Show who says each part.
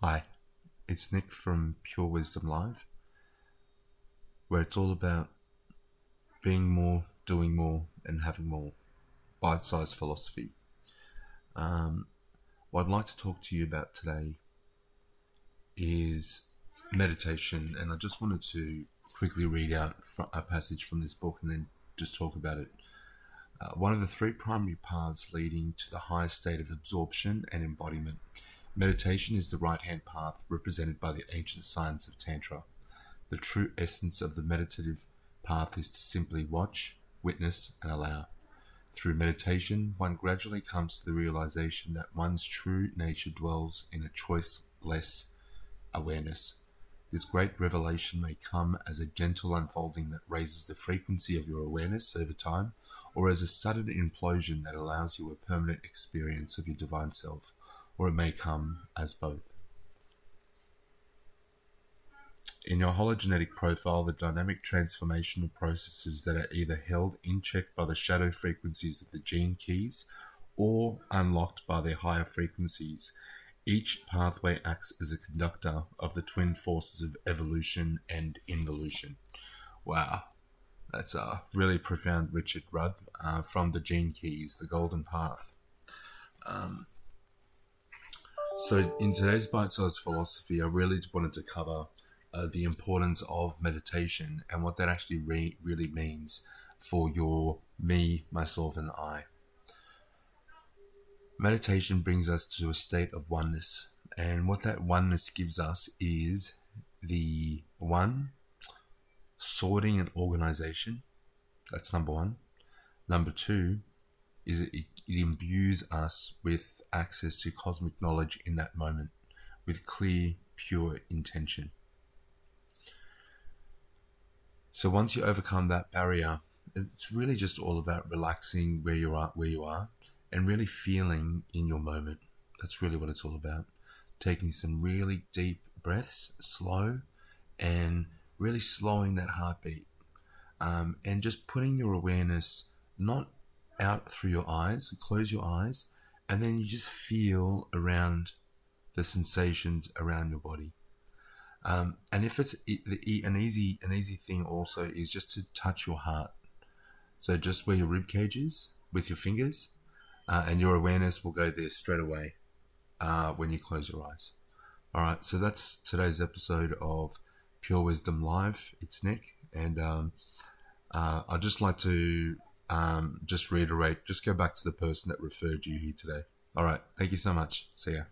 Speaker 1: Hi, it's Nick from Pure Wisdom Live, where it's all about being more, doing more, and having more. Bite sized philosophy. Um, what I'd like to talk to you about today is meditation, and I just wanted to quickly read out a passage from this book and then just talk about it. Uh, one of the three primary paths leading to the highest state of absorption and embodiment Meditation is the right hand path represented by the ancient science of Tantra. The true essence of the meditative path is to simply watch, witness, and allow. Through meditation, one gradually comes to the realization that one's true nature dwells in a choiceless awareness. This great revelation may come as a gentle unfolding that raises the frequency of your awareness over time, or as a sudden implosion that allows you a permanent experience of your divine self or it may come as both. In your hologenetic profile, the dynamic transformational processes that are either held in check by the shadow frequencies of the gene keys or unlocked by their higher frequencies. Each pathway acts as a conductor of the twin forces of evolution and involution. Wow, that's a really profound Richard Rudd uh, from the Gene Keys, The Golden Path. Um, so, in today's bite sized philosophy, I really wanted to cover uh, the importance of meditation and what that actually re- really means for your me, myself, and I. Meditation brings us to a state of oneness, and what that oneness gives us is the one sorting and organization. That's number one. Number two is it, it imbues us with access to cosmic knowledge in that moment with clear, pure intention. So once you overcome that barrier, it's really just all about relaxing where you are, where you are, and really feeling in your moment. That's really what it's all about. Taking some really deep breaths, slow, and really slowing that heartbeat, um, and just putting your awareness not out through your eyes. Close your eyes and then you just feel around the sensations around your body. Um, and if it's an easy an easy thing also is just to touch your heart. So just where your rib cage is with your fingers, uh, and your awareness will go there straight away uh, when you close your eyes. All right, so that's today's episode of Pure Wisdom Live. It's Nick, and um, uh, I'd just like to um, just reiterate, just go back to the person that referred you here today. All right. Thank you so much. See ya.